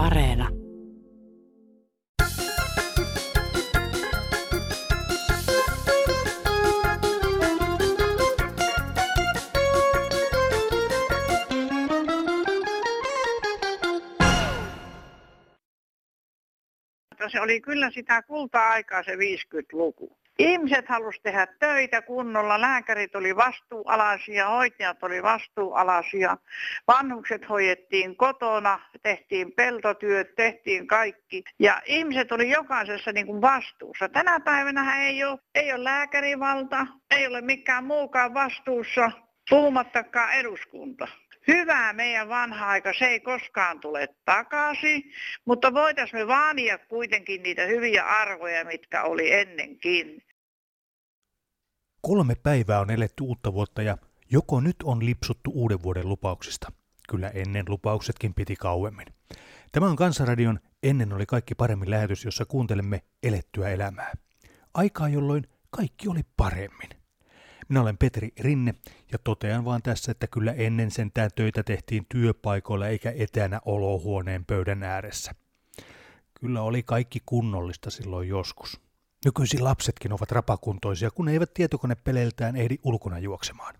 Areena. se oli kyllä sitä kulta-aikaa se 50-luku. Ihmiset halusivat tehdä töitä kunnolla, lääkärit oli vastuualaisia, hoitajat oli vastuualaisia, vanhukset hoidettiin kotona, tehtiin peltotyöt, tehtiin kaikki. Ja ihmiset oli jokaisessa niin kuin vastuussa. Tänä päivänä ei ole, ei ole lääkärivalta, ei ole mikään muukaan vastuussa, puhumattakaan eduskunta hyvää meidän vanha aika, se ei koskaan tule takaisin, mutta voitaisiin me vaania kuitenkin niitä hyviä arvoja, mitkä oli ennenkin. Kolme päivää on eletty uutta vuotta ja joko nyt on lipsuttu uuden vuoden lupauksista. Kyllä ennen lupauksetkin piti kauemmin. Tämä on Kansanradion Ennen oli kaikki paremmin lähetys, jossa kuuntelemme elettyä elämää. Aikaa, jolloin kaikki oli paremmin. Minä olen Petri Rinne ja totean vaan tässä, että kyllä ennen sentään töitä tehtiin työpaikoilla eikä etänä olohuoneen pöydän ääressä. Kyllä oli kaikki kunnollista silloin joskus. Nykyisin lapsetkin ovat rapakuntoisia, kun eivät tietokonepeleiltään ehdi ulkona juoksemaan.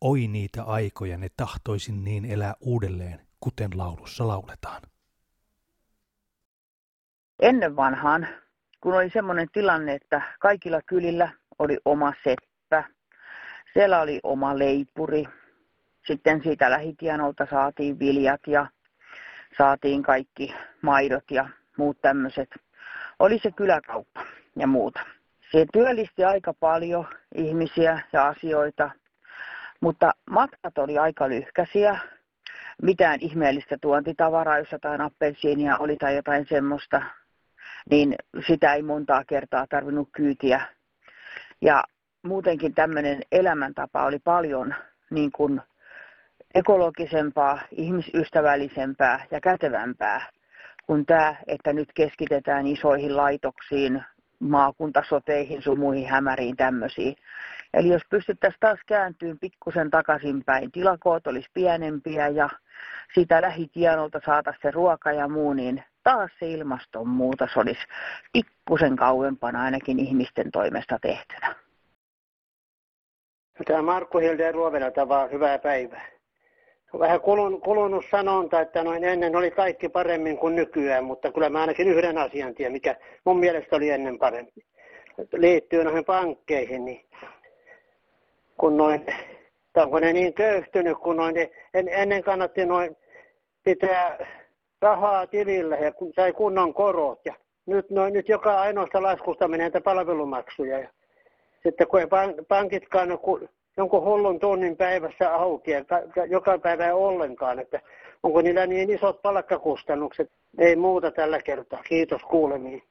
Oi niitä aikoja, ne tahtoisin niin elää uudelleen, kuten laulussa lauletaan. Ennen vanhaan, kun oli semmoinen tilanne, että kaikilla kylillä oli oma seppä, siellä oli oma leipuri, sitten siitä lähitienolta saatiin viljat ja saatiin kaikki maidot ja muut tämmöiset. Oli se kyläkauppa ja muuta. Se työllisti aika paljon ihmisiä ja asioita, mutta matkat oli aika lyhkäisiä. Mitään ihmeellistä tuontitavaraa, jos jotain appelsiinia oli tai jotain semmoista, niin sitä ei montaa kertaa tarvinnut kyytiä. Ja muutenkin tämmöinen elämäntapa oli paljon niin kuin ekologisempaa, ihmisystävällisempää ja kätevämpää kuin tämä, että nyt keskitetään isoihin laitoksiin, maakuntasoteihin, sumuihin, hämäriin, tämmöisiin. Eli jos pystyttäisiin taas kääntyyn pikkusen takaisinpäin, tilakoot olisi pienempiä ja siitä lähitienolta saataisiin se ruoka ja muu, niin taas se ilmastonmuutos olisi pikkusen kauempana ainakin ihmisten toimesta tehtynä. Tämä Markku Hilde Ruovelata vaan hyvää päivää. Vähän kulun, kulunut sanonta, että noin ennen oli kaikki paremmin kuin nykyään, mutta kyllä mä ainakin yhden asian tiedän, mikä mun mielestä oli ennen parempi. Liittyy noihin pankkeihin, niin kun noin, onko ne niin köyhtynyt, kun noin, en, ennen kannatti noin pitää rahaa tilillä ja sai kunnon korot. Ja nyt, noin, nyt joka ainoasta laskusta menee näitä palvelumaksuja. Ja sitten kun ei pankitkaan jonkun hullun tunnin päivässä auki ja joka päivä ei ollenkaan, että onko niillä niin isot palkkakustannukset. Ei muuta tällä kertaa. Kiitos kuulemiin.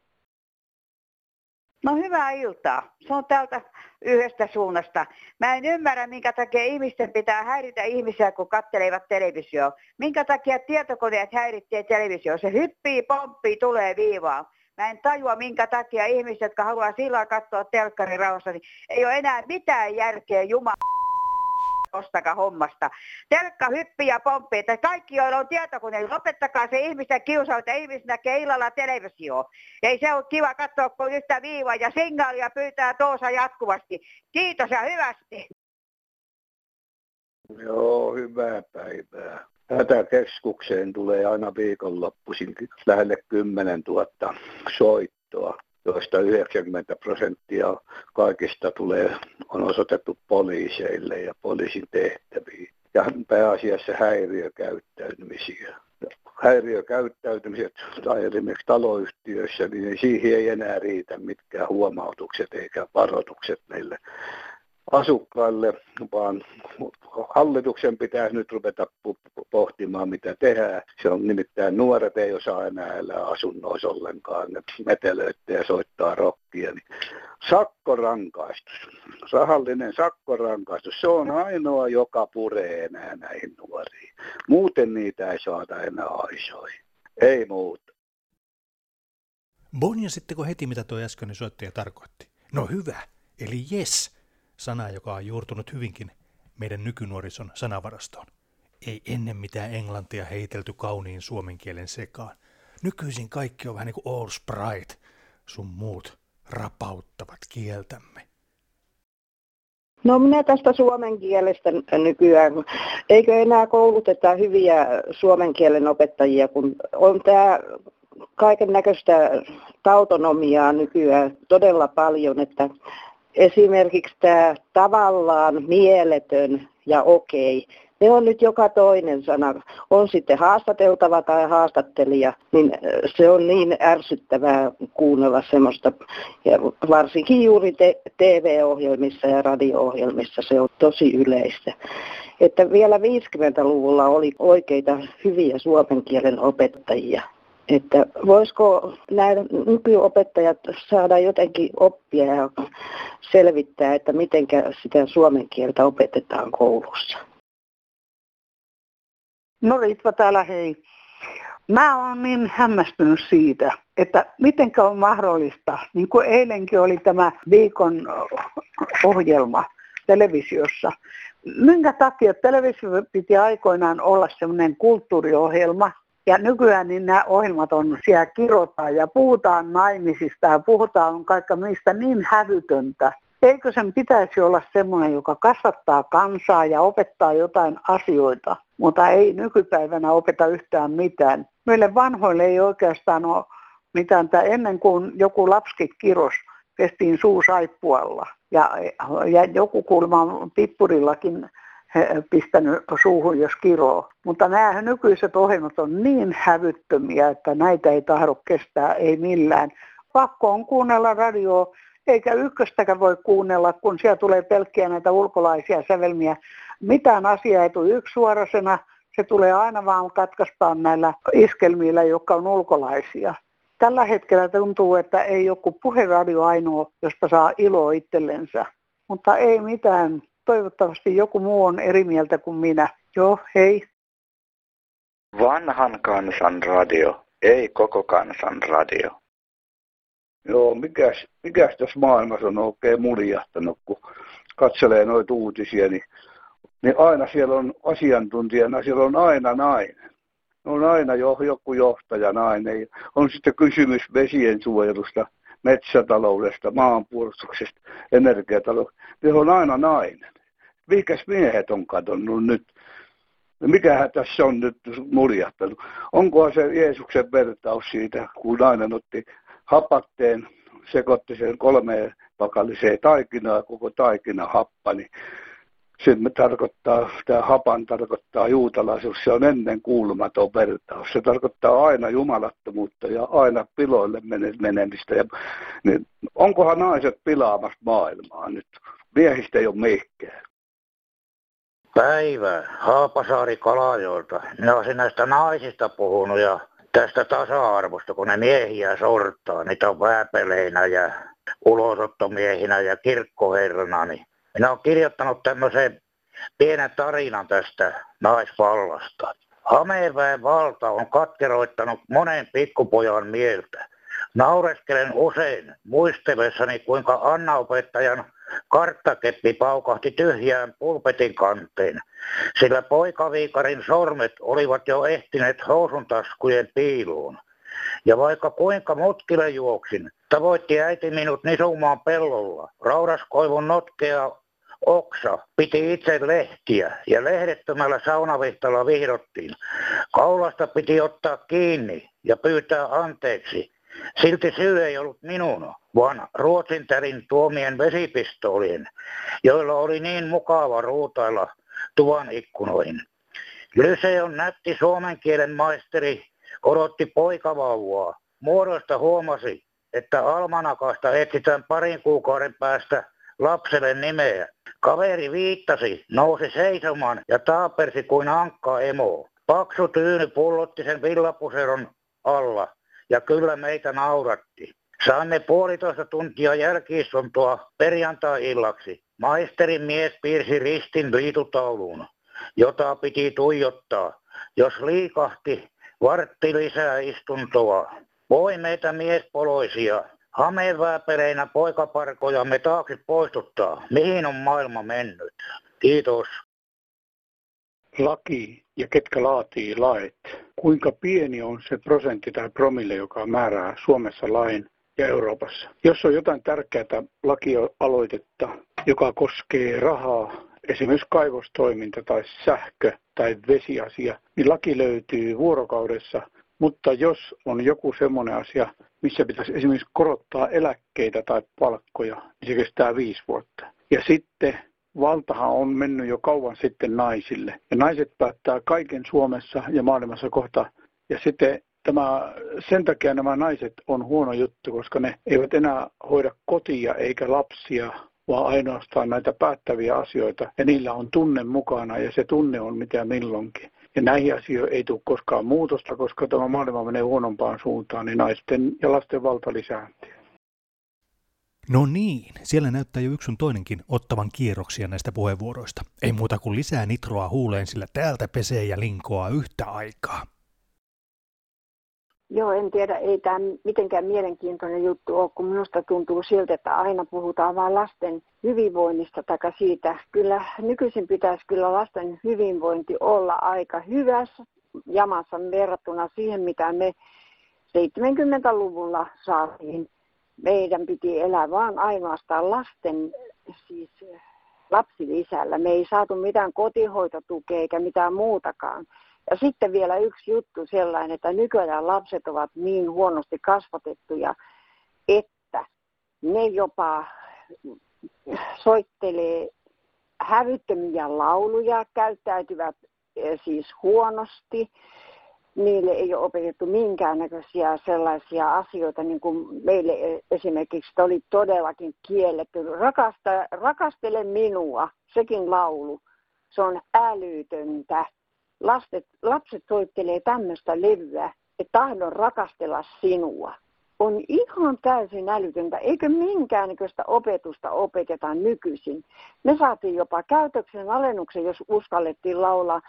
No hyvää iltaa. Se on täältä yhdestä suunnasta. Mä en ymmärrä, minkä takia ihmisten pitää häiritä ihmisiä, kun katselevat televisioa. Minkä takia tietokoneet häiritsee televisioa. Se hyppii, pomppii, tulee viivaan. Mä en tajua, minkä takia ihmiset, jotka haluaa sillä katsoa telkkarin rauhassa, niin ei ole enää mitään järkeä Jumala ostaka hommasta. Telkka hyppii ja pomppii, että kaikki, joilla on tietokone, lopettakaa se ihmisten kiusaus, että ihmiset näkee illalla televisio. Ei se ole kiva katsoa kuin yhtä viivaa ja signaalia pyytää tuossa jatkuvasti. Kiitos ja hyvästi. Joo, hyvää päivää hätäkeskukseen tulee aina viikonloppuisin lähelle 10 000 soittoa, joista 90 prosenttia kaikista tulee, on osoitettu poliiseille ja poliisin tehtäviin. Ja pääasiassa häiriökäyttäytymisiä. Häiriökäyttäytymiset tai esimerkiksi taloyhtiöissä, niin siihen ei enää riitä mitkään huomautukset eikä varoitukset meille asukkaille, vaan hallituksen pitäisi nyt ruveta pohtimaan, mitä tehdään. Se on nimittäin nuoret ei osaa enää elää asunnoissa ollenkaan, ne metelöitte ja soittaa rokkia. Niin sakkorankaistus, rahallinen sakkorankaistus, se on ainoa, joka puree enää näihin nuoriin. Muuten niitä ei saada enää aisoihin. Ei muuta. Bonjasitteko heti, mitä tuo äskeinen soittaja tarkoitti? No hyvä, eli yes, sana, joka on juurtunut hyvinkin meidän nykynuorison sanavarastoon. Ei ennen mitään englantia heitelty kauniin suomen kielen sekaan. Nykyisin kaikki on vähän niin kuin All Sprite, sun muut rapauttavat kieltämme. No minä tästä suomen kielestä nykyään. Eikö enää kouluteta hyviä suomen kielen opettajia, kun on tämä kaiken näköistä tautonomiaa nykyään todella paljon, että esimerkiksi tämä tavallaan mieletön ja okei, ne on nyt joka toinen sana. On sitten haastateltava tai haastattelija, niin se on niin ärsyttävää kuunnella semmoista. Ja varsinkin juuri te- TV-ohjelmissa ja radio-ohjelmissa se on tosi yleistä. Että vielä 50-luvulla oli oikeita hyviä suomen kielen opettajia. Että voisiko nämä nykyopettajat saada jotenkin oppia ja selvittää, että miten sitä suomen kieltä opetetaan koulussa? No Ritva täällä hei. Mä oon niin hämmästynyt siitä, että miten on mahdollista, niin kuin eilenkin oli tämä viikon ohjelma televisiossa. Minkä takia televisio piti aikoinaan olla semmoinen kulttuuriohjelma, ja nykyään niin nämä ohjelmat on siellä kirotaan ja puhutaan naimisista ja puhutaan kaikka mistä niin hävytöntä. Eikö sen pitäisi olla semmoinen, joka kasvattaa kansaa ja opettaa jotain asioita, mutta ei nykypäivänä opeta yhtään mitään. Meille vanhoille ei oikeastaan ole mitään. Tämä ennen kuin joku lapski kiros, pestiin suu saippualla. Ja, ja joku kulma pippurillakin pistänyt suuhun, jos kiroo. Mutta nämä nykyiset ohjelmat on niin hävyttömiä, että näitä ei tahdo kestää, ei millään. Pakko on kuunnella radioa, eikä ykköstäkään voi kuunnella, kun siellä tulee pelkkiä näitä ulkolaisia sävelmiä. Mitään asiaa ei tule yksisuorasena, se tulee aina vaan katkaistaan näillä iskelmillä, jotka on ulkolaisia. Tällä hetkellä tuntuu, että ei joku puheradio ainoa, josta saa iloa itsellensä. Mutta ei mitään, toivottavasti joku muu on eri mieltä kuin minä. Joo, hei. Vanhan kansan radio, ei koko kansan radio. Joo, mikäs, mikäs tässä maailmassa on oikein muljahtanut, kun katselee noita uutisia, niin, niin aina siellä on asiantuntijana, siellä on aina nainen. On aina jo, joku johtaja nainen. On sitten kysymys vesien suojelusta, metsätaloudesta, maanpuolustuksesta, energiataloudesta. Ne on aina nainen mikäs miehet on kadonnut nyt? Mikähän tässä on nyt muljahtanut? Onkohan se Jeesuksen vertaus siitä, kun nainen otti hapatteen, sekoitti sen kolmeen pakalliseen taikinaa, koko taikina happa, niin se tarkoittaa, tämä hapan tarkoittaa juutalaisuus, se on ennen kuulumaton vertaus. Se tarkoittaa aina jumalattomuutta ja aina piloille menemistä. Ja, niin onkohan naiset pilaamassa maailmaa nyt? Miehistä ei ole mihkään. Päivä, Haapasaari Kalajoilta. Minä olisin näistä naisista puhunut ja tästä tasa-arvosta, kun ne miehiä sortaa. Niitä on vääpeleinä ja ulosottomiehinä ja kirkkoherrana. Niin minä olen kirjoittanut tämmöisen pienen tarinan tästä naisvallasta. Hameenväen valta on katkeroittanut monen pikkupojan mieltä. Naureskelen usein muistellessani, kuinka Anna-opettajan Karttakeppi paukahti tyhjään pulpetin kanteen, sillä poikaviikarin sormet olivat jo ehtineet housuntaskujen piiluun. Ja vaikka kuinka mutkille juoksin, tavoitti äiti minut nisumaan pellolla. Rauraskoivun notkea oksa piti itse lehtiä ja lehdettömällä saunavihtalla vihdottiin. Kaulasta piti ottaa kiinni ja pyytää anteeksi. Silti syy ei ollut minun, vaan Ruotsin tärin tuomien vesipistoolien, joilla oli niin mukava ruutailla tuvan ikkunoihin. on nätti suomen kielen maisteri odotti poikavauvaa. Muodosta huomasi, että almanakasta etsitään parin kuukauden päästä lapselle nimeä. Kaveri viittasi, nousi seisomaan ja taapersi kuin ankka emo. Paksu tyyny pullotti sen villapuseron alla ja kyllä meitä nauratti. Saimme puolitoista tuntia jälkiistuntoa perjantai-illaksi. Maisterin mies piirsi ristin liitutauluun, jota piti tuijottaa. Jos liikahti, vartti lisää istuntoa. Voi meitä miespoloisia, hameenvääpereinä poikaparkoja me taakse poistuttaa. Mihin on maailma mennyt? Kiitos. Laki ja ketkä laatii lait. Kuinka pieni on se prosentti tai promille, joka määrää Suomessa lain ja Euroopassa. Jos on jotain tärkeää lakialoitetta, joka koskee rahaa, esimerkiksi kaivostoiminta tai sähkö tai vesiasia, niin laki löytyy vuorokaudessa. Mutta jos on joku semmoinen asia, missä pitäisi esimerkiksi korottaa eläkkeitä tai palkkoja, niin se kestää viisi vuotta. Ja sitten valtahan on mennyt jo kauan sitten naisille. Ja naiset päättää kaiken Suomessa ja maailmassa kohta. Ja sitten tämä, sen takia nämä naiset on huono juttu, koska ne eivät enää hoida kotia eikä lapsia, vaan ainoastaan näitä päättäviä asioita. Ja niillä on tunne mukana ja se tunne on mitä milloinkin. Ja näihin asioihin ei tule koskaan muutosta, koska tämä maailma menee huonompaan suuntaan, niin naisten ja lasten valta lisääntyy. No niin, siellä näyttää jo yksi toinenkin ottavan kierroksia näistä puheenvuoroista. Ei muuta kuin lisää nitroa huuleen, sillä täältä pesee ja linkoaa yhtä aikaa. Joo, en tiedä, ei tämä mitenkään mielenkiintoinen juttu ole, kun minusta tuntuu siltä, että aina puhutaan vain lasten hyvinvoinnista tai siitä. Kyllä nykyisin pitäisi kyllä lasten hyvinvointi olla aika hyvässä jamassa verrattuna siihen, mitä me 70-luvulla saatiin. Meidän piti elää vain ainoastaan lasten, siis lapsilisällä. Me ei saatu mitään kotihoitotukea eikä mitään muutakaan. Ja sitten vielä yksi juttu sellainen, että nykyään lapset ovat niin huonosti kasvatettuja, että ne jopa soittelee hävyttömiä lauluja, käyttäytyvät eh, siis huonosti. Niille ei ole opetettu minkäännäköisiä sellaisia asioita, niin kuin meille e, esimerkiksi oli todellakin kielletty. Rakasta, rakastele minua, sekin laulu. Se on älytöntä Lastet, lapset soittelee tämmöistä levyä, että tahdon rakastella sinua. On ihan täysin älytöntä, eikö minkäännäköistä opetusta opeteta nykyisin. Me saatiin jopa käytöksen alennuksen, jos uskallettiin laulaa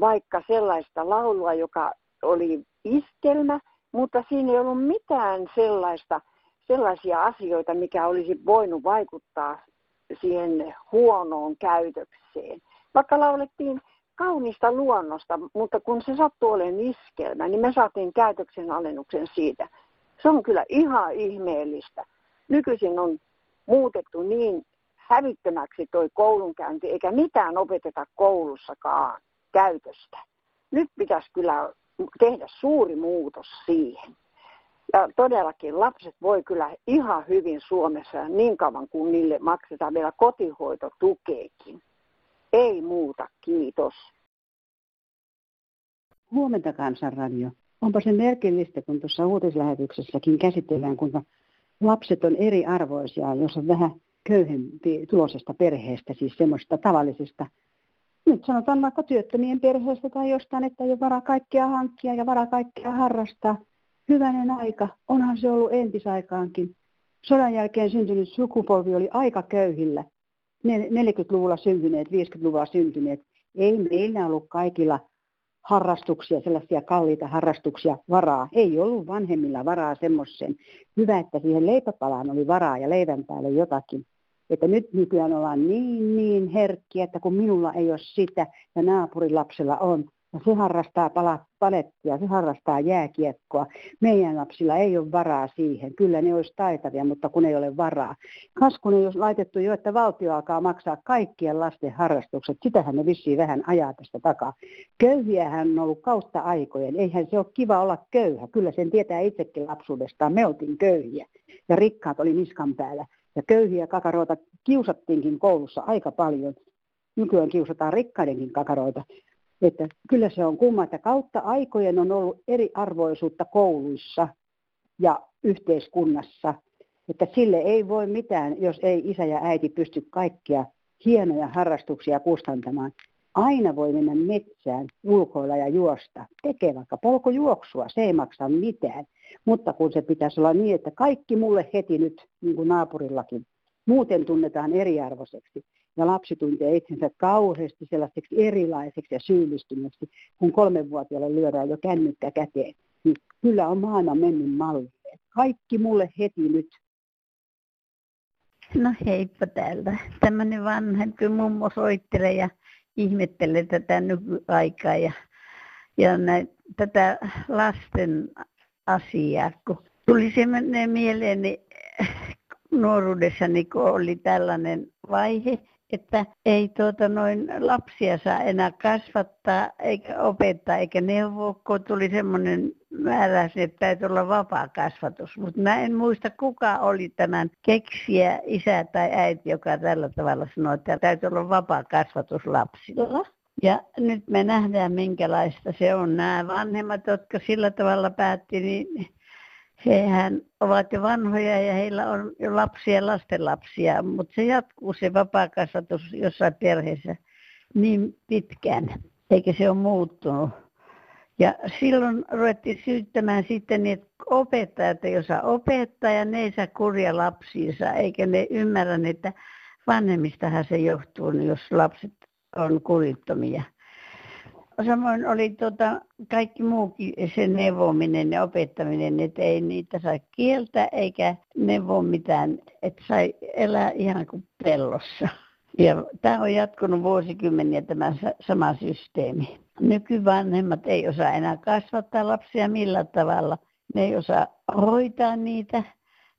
vaikka sellaista laulua, joka oli iskelmä, mutta siinä ei ollut mitään sellaista, sellaisia asioita, mikä olisi voinut vaikuttaa siihen huonoon käytökseen. Vaikka laulettiin kaunista luonnosta, mutta kun se sattuu olemaan iskelmä, niin me saatiin käytöksen alennuksen siitä. Se on kyllä ihan ihmeellistä. Nykyisin on muutettu niin hävittömäksi toi koulunkäynti, eikä mitään opeteta koulussakaan käytöstä. Nyt pitäisi kyllä tehdä suuri muutos siihen. Ja todellakin lapset voi kyllä ihan hyvin Suomessa niin kauan kuin niille maksetaan vielä kotihoitotukeekin. Ei muuta, kiitos. Huomenta Kansanradio. Onpa se merkillistä, kun tuossa uutislähetyksessäkin käsitellään, kuinka lapset on eriarvoisia, jos on vähän köyhempi tulosesta perheestä, siis semmoista tavallisesta. Nyt sanotaan vaikka työttömien perheestä tai jostain, että ei ole varaa kaikkea hankkia ja varaa kaikkea harrastaa. Hyvänen aika, onhan se ollut entisaikaankin. Sodan jälkeen syntynyt sukupolvi oli aika köyhillä. 40-luvulla syntyneet, 50-luvulla syntyneet. Ei meillä ollut kaikilla harrastuksia, sellaisia kalliita harrastuksia varaa. Ei ollut vanhemmilla varaa semmoiseen. Hyvä, että siihen leipäpalaan oli varaa ja leivän päälle jotakin. Että nyt nykyään ollaan niin, niin herkkiä, että kun minulla ei ole sitä ja naapurilapsella on, ja se harrastaa palettia, se harrastaa jääkiekkoa. Meidän lapsilla ei ole varaa siihen. Kyllä ne olisi taitavia, mutta kun ei ole varaa. Kaskun ei ole laitettu jo, että valtio alkaa maksaa kaikkien lasten harrastukset. Sitähän ne vissiin vähän ajaa tästä takaa. Köyhiähän on ollut kautta aikojen. Eihän se ole kiva olla köyhä. Kyllä sen tietää itsekin lapsuudestaan. Me oltiin köyhiä ja rikkaat oli niskan päällä. Ja köyhiä kakaroita kiusattiinkin koulussa aika paljon. Nykyään kiusataan rikkaidenkin kakaroita. Että kyllä se on kumma, että kautta aikojen on ollut eriarvoisuutta kouluissa ja yhteiskunnassa. Että sille ei voi mitään, jos ei isä ja äiti pysty kaikkia hienoja harrastuksia kustantamaan. Aina voi mennä metsään, ulkoilla ja juosta. Tekee vaikka polkujuoksua, se ei maksa mitään. Mutta kun se pitäisi olla niin, että kaikki mulle heti nyt, niin kuin naapurillakin, muuten tunnetaan eriarvoiseksi ja lapsi tuntee itsensä kauheasti sellaiseksi erilaiseksi ja syyllistyneeksi, kun kolmenvuotiaalle lyödään jo kännykkä käteen. Niin kyllä on maailma mennyt malliin. Kaikki mulle heti nyt. No heippa täältä. Tämmöinen vanhempi mummo soittelee ja ihmettelen tätä nykyaikaa ja, ja näin, tätä lasten asiaa, kun tuli semmoinen mieleeni nuoruudessani, kun oli tällainen vaihe, että ei tuota noin lapsia saa enää kasvattaa eikä opettaa eikä neuvoa, kun tuli semmoinen määräys, että täytyy olla vapaa kasvatus. Mutta mä en muista, kuka oli tämän keksiä, isä tai äiti, joka tällä tavalla sanoi, että täytyy olla vapaa kasvatus lapsilla. Ja nyt me nähdään, minkälaista se on. Nämä vanhemmat, jotka sillä tavalla päätti, niin hehän ovat jo vanhoja ja heillä on jo lapsia ja lastenlapsia, mutta se jatkuu se vapaakasvatus jossain perheessä niin pitkään, eikä se ole muuttunut. Ja silloin ruvettiin syyttämään sitten että opettajat ei osaa opettaa ja ne ei saa kurja lapsiinsa, eikä ne ymmärrä, että vanhemmistahan se johtuu, jos lapset on kurittomia. Samoin oli tuota, kaikki muukin se neuvominen ja opettaminen, että ei niitä saa kieltä eikä neuvo mitään, että sai elää ihan kuin pellossa. Ja tämä on jatkunut vuosikymmeniä tämä sama systeemi. Nykyvanhemmat ei osaa enää kasvattaa lapsia millä tavalla. Ne ei osaa hoitaa niitä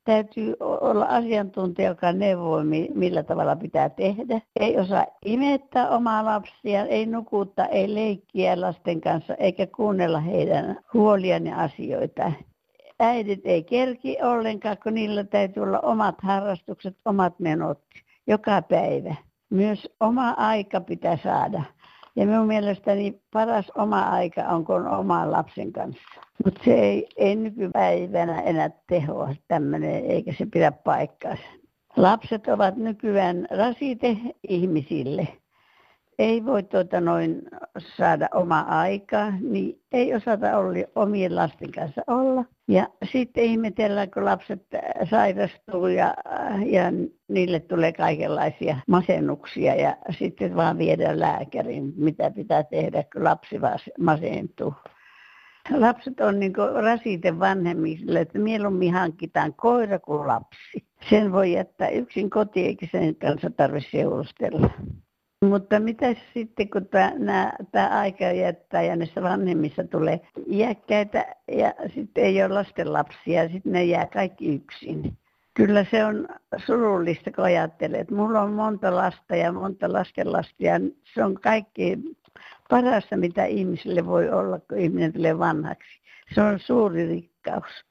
täytyy olla asiantuntija, joka neuvoo, millä tavalla pitää tehdä. Ei osaa imettää omaa lapsia, ei nukuttaa, ei leikkiä lasten kanssa, eikä kuunnella heidän huoliaan ja asioita. Äidit ei kerki ollenkaan, kun niillä täytyy olla omat harrastukset, omat menot joka päivä. Myös oma aika pitää saada. Ja minun mielestäni paras oma aika on, kun on oman lapsen kanssa. Mutta se ei, ei nykypäivänä enää tehoa tämmöinen, eikä se pidä paikkaansa. Lapset ovat nykyään rasite ihmisille. Ei voi tuota noin saada omaa aikaa, niin ei osata olla omien lasten kanssa olla. Ja sitten ihmetellään, kun lapset sairastuu ja, ja niille tulee kaikenlaisia masennuksia ja sitten vaan viedään lääkärin, mitä pitää tehdä, kun lapsi masentuu lapset on niin rasite vanhemmille, että mieluummin hankitaan koira kuin lapsi. Sen voi jättää yksin kotiin, eikä sen kanssa tarvitse seurustella. Mutta mitä sitten, kun tämä aika jättää ja näissä vanhemmissa tulee iäkkäitä ja sitten ei ole lastenlapsia, sitten ne jää kaikki yksin. Kyllä se on surullista, kun ajattelee, että mulla on monta lasta ja monta lastenlasta ja se on kaikki parasta, mitä ihmisille voi olla, kun ihminen tulee vanhaksi. Se on suuri rikkaus.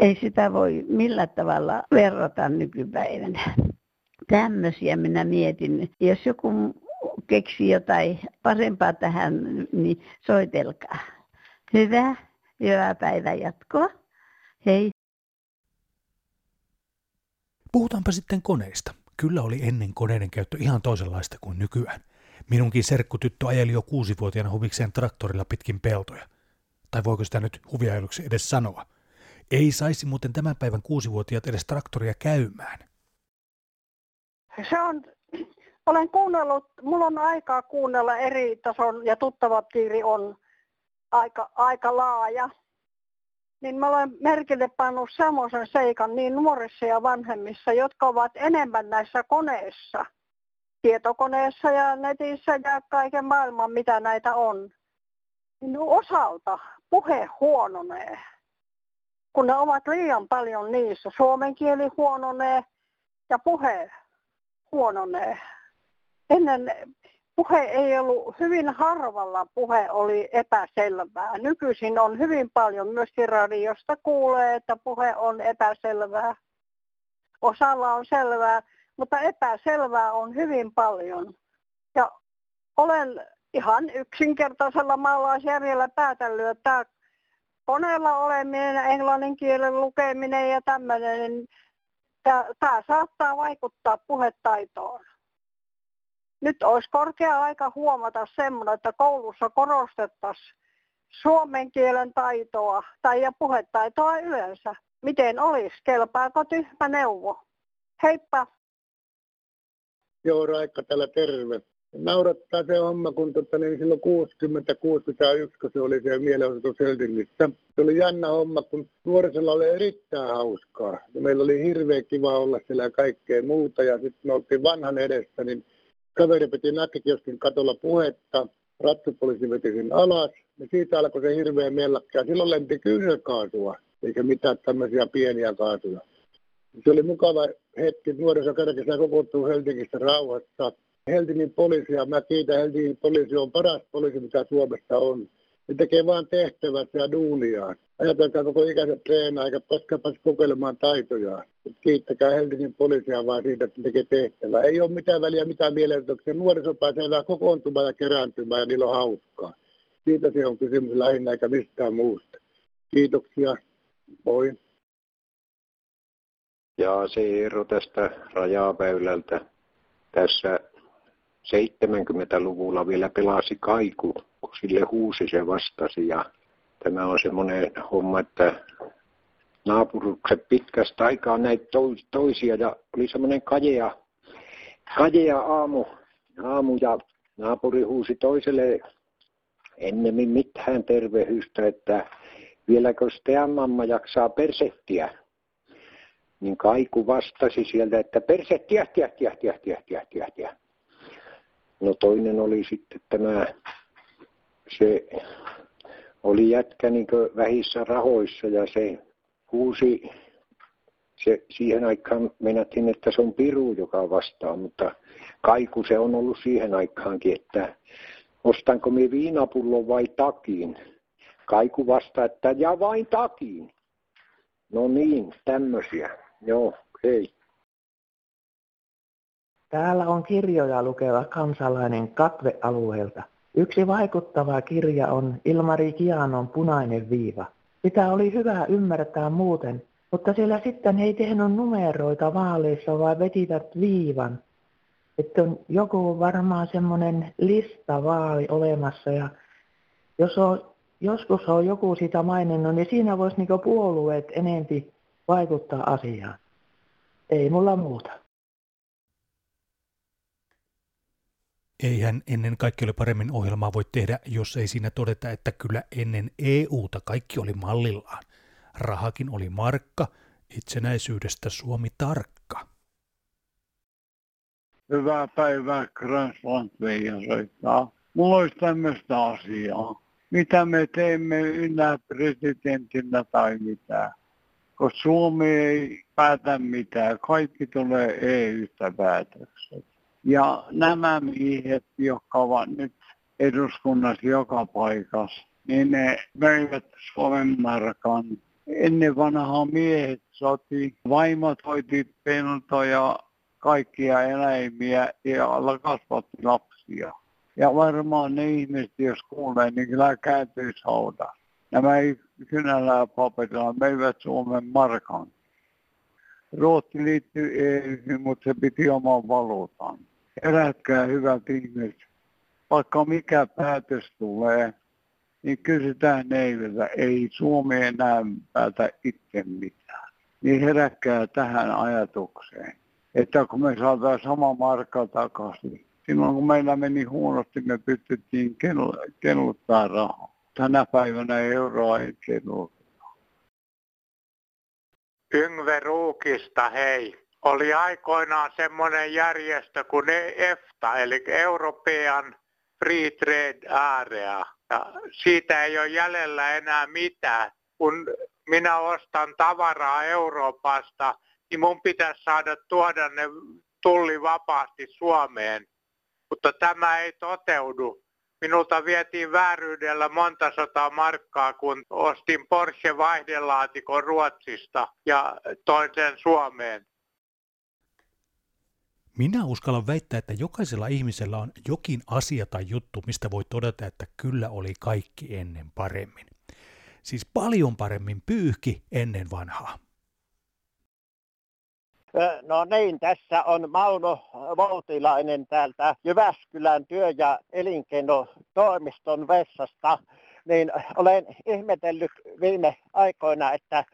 Ei sitä voi millä tavalla verrata nykypäivänä. Tämmöisiä minä mietin. Jos joku keksi jotain parempaa tähän, niin soitelkaa. Hyvää, hyvää päivän jatkoa. Hei. Puhutaanpa sitten koneista. Kyllä oli ennen koneiden käyttö ihan toisenlaista kuin nykyään. Minunkin serkkutyttö ajeli jo kuusivuotiaana huvikseen traktorilla pitkin peltoja. Tai voiko sitä nyt huviajeluksi edes sanoa? Ei saisi muuten tämän päivän kuusivuotiaat edes traktoria käymään. Se on, olen kuunnellut, mulla on aikaa kuunnella eri tason ja tuttava piiri on aika, aika laaja. Niin mä olen merkille pannut semmoisen seikan niin nuorissa ja vanhemmissa, jotka ovat enemmän näissä koneissa – tietokoneessa ja netissä ja kaiken maailman, mitä näitä on. Niin osalta puhe huononee. Kun ne ovat liian paljon niissä, suomen kieli huononee ja puhe huononee. Ennen puhe ei ollut, hyvin harvalla puhe oli epäselvää. Nykyisin on hyvin paljon, myöskin radiosta kuulee, että puhe on epäselvää. Osalla on selvää, mutta epäselvää on hyvin paljon. Ja olen ihan yksinkertaisella maalaisjärjellä päätellyt, että koneella oleminen, englannin kielen lukeminen ja tämmöinen, niin tämä saattaa vaikuttaa puhetaitoon. Nyt olisi korkea aika huomata semmoinen, että koulussa korostettaisiin suomen kielen taitoa tai ja puhetaitoa yleensä. Miten olisi? Kelpaako tyhmä neuvo? Heippa! Joo, Raikka täällä terve. Naurattaa se homma, kun tota, niin silloin 60-61, kun se oli se mielenosoitus Helsingissä. Se oli jännä homma, kun nuorisolla oli erittäin hauskaa. Ja meillä oli hirveän kiva olla siellä ja kaikkea muuta. Ja sitten me oltiin vanhan edessä, niin Kaveri piti nakkikioskin katolla puhetta, ratsupoliisi veti sen alas, ja siitä alkoi se hirveä mellakka. Ja silloin lenti kyynelkaasua, eikä mitään tämmöisiä pieniä kaasuja. Se oli mukava hetki, nuorisokerkeessä kokoontuu Helsingissä rauhassa. Helsingin poliisi, ja mä kiitän Helsingin poliisi, on paras poliisi, mitä Suomessa on. Ne tekee vaan tehtävät ja duuniaan. Ajatelkaa koko ikäiset treenaa, eikä pääse kokeilemaan taitojaan. Kiittäkää Helsingin poliisia vaan siitä, että tekee tehtävää. Ei ole mitään väliä, mitään mielenotuksia. Nuoriso pääsee vähän kokoontumaan ja kerääntymään ja niillä on hauskaa. Siitä se on kysymys lähinnä eikä mistään muusta. Kiitoksia. Moi. Ja ero tästä rajaväylältä tässä 70-luvulla vielä pelasi kaiku, kun sille huusi se vastasi. Ja tämä on semmoinen homma, että naapurukset pitkästä aikaa näitä toisia ja oli semmoinen kajea, kajea aamu, aamu ja naapuri huusi toiselle ennemmin mitään tervehystä, että vieläkö teidän mamma jaksaa persettiä. Niin Kaiku vastasi sieltä, että persettiä, tiä, tiä, tiä, tiä, tiä, tiä, tiä. No toinen oli sitten tämä, se oli jätkä niin vähissä rahoissa ja se huusi, se, siihen aikaan menettiin, että se on piru, joka vastaa, mutta kaiku se on ollut siihen aikaankin, että ostanko me viinapullon vai takin. Kaiku vastaa, että ja vain takin. No niin, tämmöisiä. Joo, hei. Täällä on kirjoja lukeva kansalainen katvealueelta. Yksi vaikuttava kirja on Ilmari Kianon Punainen viiva. Sitä oli hyvä ymmärtää muuten, mutta siellä sitten ei tehnyt numeroita vaaleissa, vaan vetivät viivan. Että on joku varmaan semmoinen lista vaali olemassa ja jos on, joskus on joku sitä maininnut, niin siinä voisi niinku puolueet enempi vaikuttaa asiaan. Ei mulla muuta. Eihän ennen kaikki oli paremmin ohjelmaa voi tehdä, jos ei siinä todeta, että kyllä ennen EUta kaikki oli mallillaan. Rahakin oli markka, itsenäisyydestä Suomi tarkka. Hyvää päivää, Gransland Veija soittaa. Mulla olisi tämmöistä asiaa. Mitä me teemme ynnä presidentinä tai mitään? Koska Suomi ei päätä mitään. Kaikki tulee EU-stä päätökset. Ja nämä miehet, jotka ovat nyt eduskunnassa joka paikassa, niin ne möivät Suomen markan. Ennen vanhaa miehet soti, vaimot hoiti peltoja, kaikkia eläimiä ja kasvatti lapsia. Ja varmaan ne ihmiset, jos kuulee, niin kyllä kääntyisi hauda. Nämä ei kynällä paperilla, möivät Suomen markan. Ruotsi liittyi EU, mutta se piti oman valuutan herätkää hyvät ihmiset. Vaikka mikä päätös tulee, niin kysytään neiltä, ei Suomi enää päätä itse mitään. Niin herätkää tähän ajatukseen, että kun me saadaan sama markka takaisin, silloin kun meillä meni huonosti, me pystyttiin kelluttaa rahaa. Tänä päivänä euroa ei kelluta. Yngve Ruukista, hei oli aikoinaan semmoinen järjestö kuin EFTA, eli European Free Trade Area. Ja siitä ei ole jäljellä enää mitään. Kun minä ostan tavaraa Euroopasta, niin mun pitäisi saada tuoda ne tulli vapaasti Suomeen. Mutta tämä ei toteudu. Minulta vietiin vääryydellä monta sata markkaa, kun ostin Porsche vaihdelaatikon Ruotsista ja toin sen Suomeen. Minä uskallan väittää, että jokaisella ihmisellä on jokin asia tai juttu, mistä voi todeta, että kyllä oli kaikki ennen paremmin. Siis paljon paremmin pyyhki ennen vanhaa. No niin, tässä on Mauno Voutilainen täältä Jyväskylän työ- ja elinkeinotoimiston vessasta. Niin olen ihmetellyt viime aikoina, että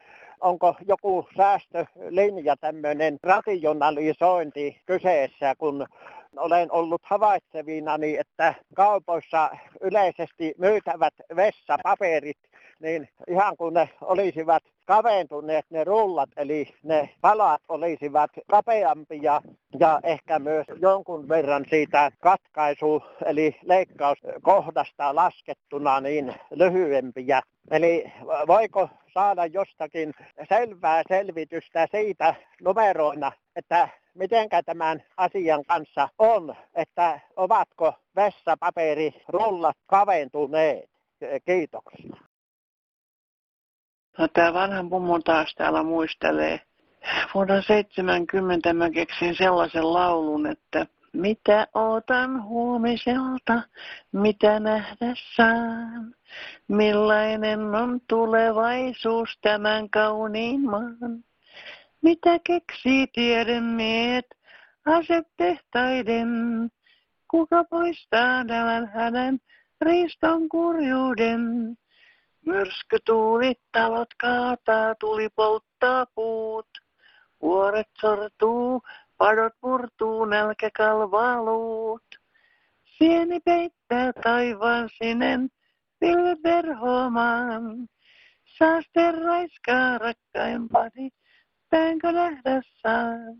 onko joku säästölinja, tämmöinen rationalisointi kyseessä, kun olen ollut havaitsevina, niin että kaupoissa yleisesti myytävät vessapaperit niin ihan kun ne olisivat kaventuneet ne rullat, eli ne palat olisivat kapeampia ja ehkä myös jonkun verran siitä katkaisu, eli leikkauskohdasta laskettuna niin lyhyempiä. Eli voiko saada jostakin selvää selvitystä siitä numeroina, että mitenkä tämän asian kanssa on, että ovatko vessapaperirullat kaventuneet. Kiitoksia. No tämä vanha mummo taas täällä muistelee. Vuonna 70 mä keksin sellaisen laulun, että mitä otan huomiselta, mitä nähdä saan, millainen on tulevaisuus tämän kauniin maan. Mitä keksii tiedemiehet asetehtaiden, kuka poistaa tämän hänen riiston kurjuuden. Myrskytuulit talot kaataa, tuli polttaa puut. Vuoret sortuu, padot murtuu, nälkä kalvaa luut. Sieni peittää taivaan sinen, pilvet verhoamaan. Saaste raiskaa rakkaimpani, päänkö nähdä saan?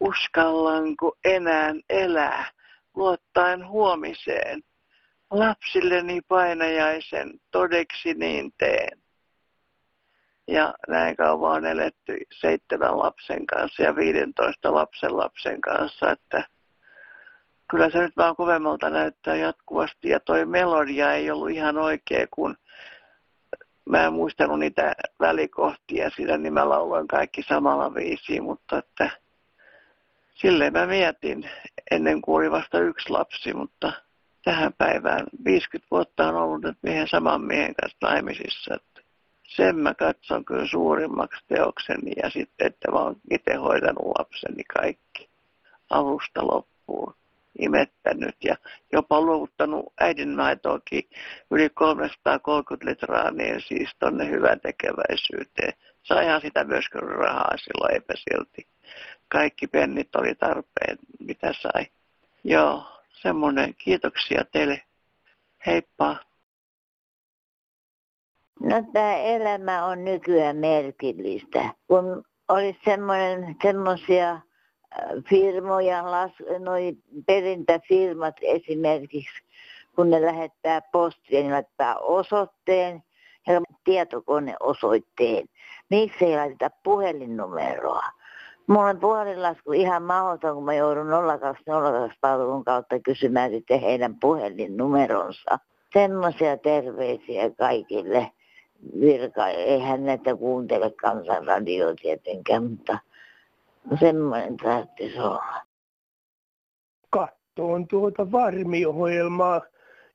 Uskallanko enää elää, luottaen huomiseen? Lapsilleni painajaisen todeksi niin teen. Ja näin kauan on eletty seitsemän lapsen kanssa ja 15 lapsen lapsen kanssa, että kyllä se nyt vaan kovemmalta näyttää jatkuvasti. Ja toi melodia ei ollut ihan oikea, kun mä en muistanut niitä välikohtia sillä niin mä lauloin kaikki samalla viisiin, mutta että silleen mä mietin ennen kuin oli vasta yksi lapsi, mutta tähän päivään. 50 vuotta on ollut nyt miehen saman miehen kanssa naimisissa. Että sen mä katson kyllä suurimmaksi teokseni ja sitten, että mä oon itse hoidanut lapseni kaikki alusta loppuun imettänyt ja jopa luovuttanut äidinmaitoakin yli 330 litraa, niin siis tonne hyvän tekeväisyyteen. Saihan sitä myös kyllä rahaa silloin, eipä silti. Kaikki pennit oli tarpeen, mitä sai. Joo, semmoinen. Kiitoksia teille. Heippa. No tämä elämä on nykyään merkillistä. Kun olisi semmoinen, semmoisia äh, firmoja, las, noi perintäfirmat esimerkiksi, kun ne lähettää postia, niin laittaa osoitteen ja tietokoneosoitteen. Miksi ei laiteta puhelinnumeroa? Mulla on puhelinlasku ihan mahdoton, kun mä joudun 0202 palvelun kautta kysymään sitten heidän puhelinnumeronsa. Semmoisia terveisiä kaikille virka. Eihän näitä kuuntele kansanradio tietenkään, mutta semmoinen tarvitsisi olla. Kattoon tuota varmiohjelmaa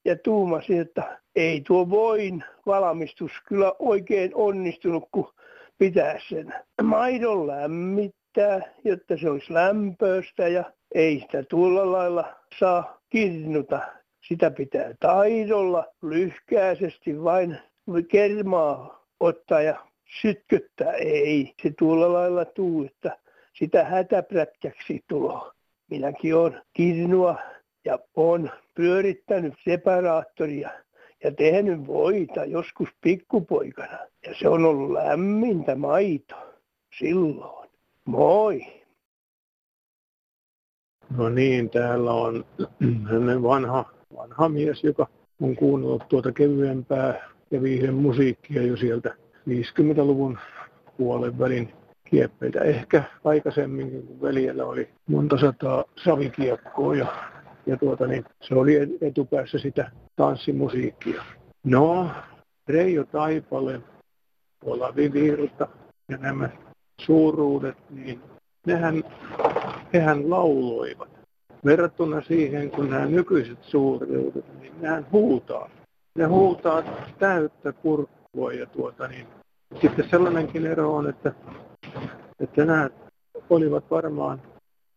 ja tuumasin, että ei tuo voin valmistus kyllä oikein onnistunut, kun pitää sen maidon lämmit keittää, jotta se olisi lämpöistä ja ei sitä tuolla lailla saa kirnuta. Sitä pitää taidolla lyhkäisesti vain kermaa ottaa ja sytköttää. Ei se tuolla lailla tuu, että sitä hätäprätkäksi tulo. Minäkin olen kirnua ja on pyörittänyt separaattoria ja tehnyt voita joskus pikkupoikana. Ja se on ollut lämmintä maito silloin. Moi. No niin, täällä on hänen vanha, vanha mies, joka on kuunnellut tuota kevyempää ja viihden musiikkia jo sieltä 50-luvun puolen välin kieppeitä. Ehkä aikaisemmin, kun veljellä oli monta sataa savikiekkoa ja, ja tuota, niin se oli etupäässä sitä tanssimusiikkia. No, Reijo Taipale, tuolla Vivirta ja nämä suuruudet, niin nehän, hehän lauloivat. Verrattuna siihen, kun nämä nykyiset suuruudet, niin nehän huutaa. Ne huutaa täyttä kurkkua ja tuota niin. Sitten sellainenkin ero on, että, että nämä olivat varmaan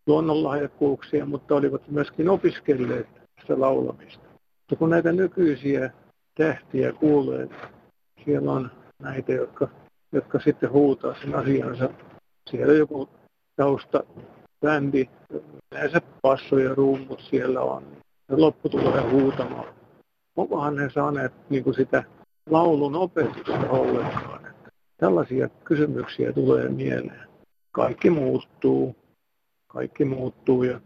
luonnonlahjakkuuksia, mutta olivat myöskin opiskelleet sitä laulamista. Mutta kun näitä nykyisiä tähtiä kuulee, siellä on näitä, jotka jotka sitten huutaa sen asiansa. Siellä joku tausta bändi, yleensä passo ja rummut siellä on. Ja loppu tulee huutamaan. Onkohan ne saaneet niin kuin sitä laulun opetusta ollenkaan. Että tällaisia kysymyksiä tulee mieleen. Kaikki muuttuu, kaikki muuttuu ja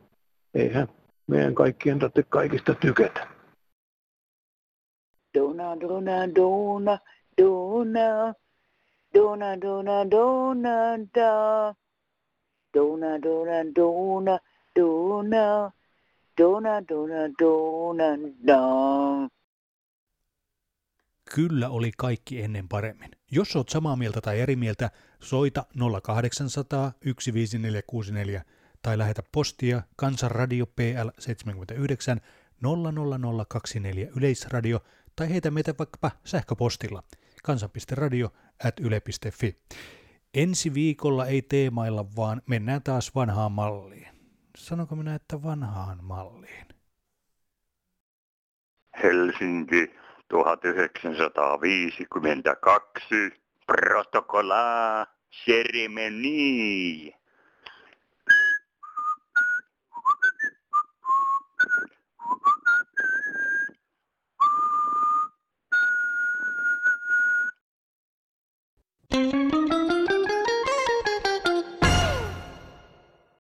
eihän meidän kaikkien tarvitse kaikista tykätä. Dona, dona, dona, dona, dona, dona, dona, da. Dona, dona, dona, dona, dona, dona, dona, da. Kyllä oli kaikki ennen paremmin. Jos oot samaa mieltä tai eri mieltä, soita 0800 15464 tai lähetä postia Kansanradio PL 79 00024 Yleisradio tai heitä meitä vaikkapa sähköpostilla kansan.radio at yle.fi. Ensi viikolla ei teemailla, vaan mennään taas vanhaan malliin. Sanonko minä, että vanhaan malliin? Helsinki 1952. Protokola seremoni.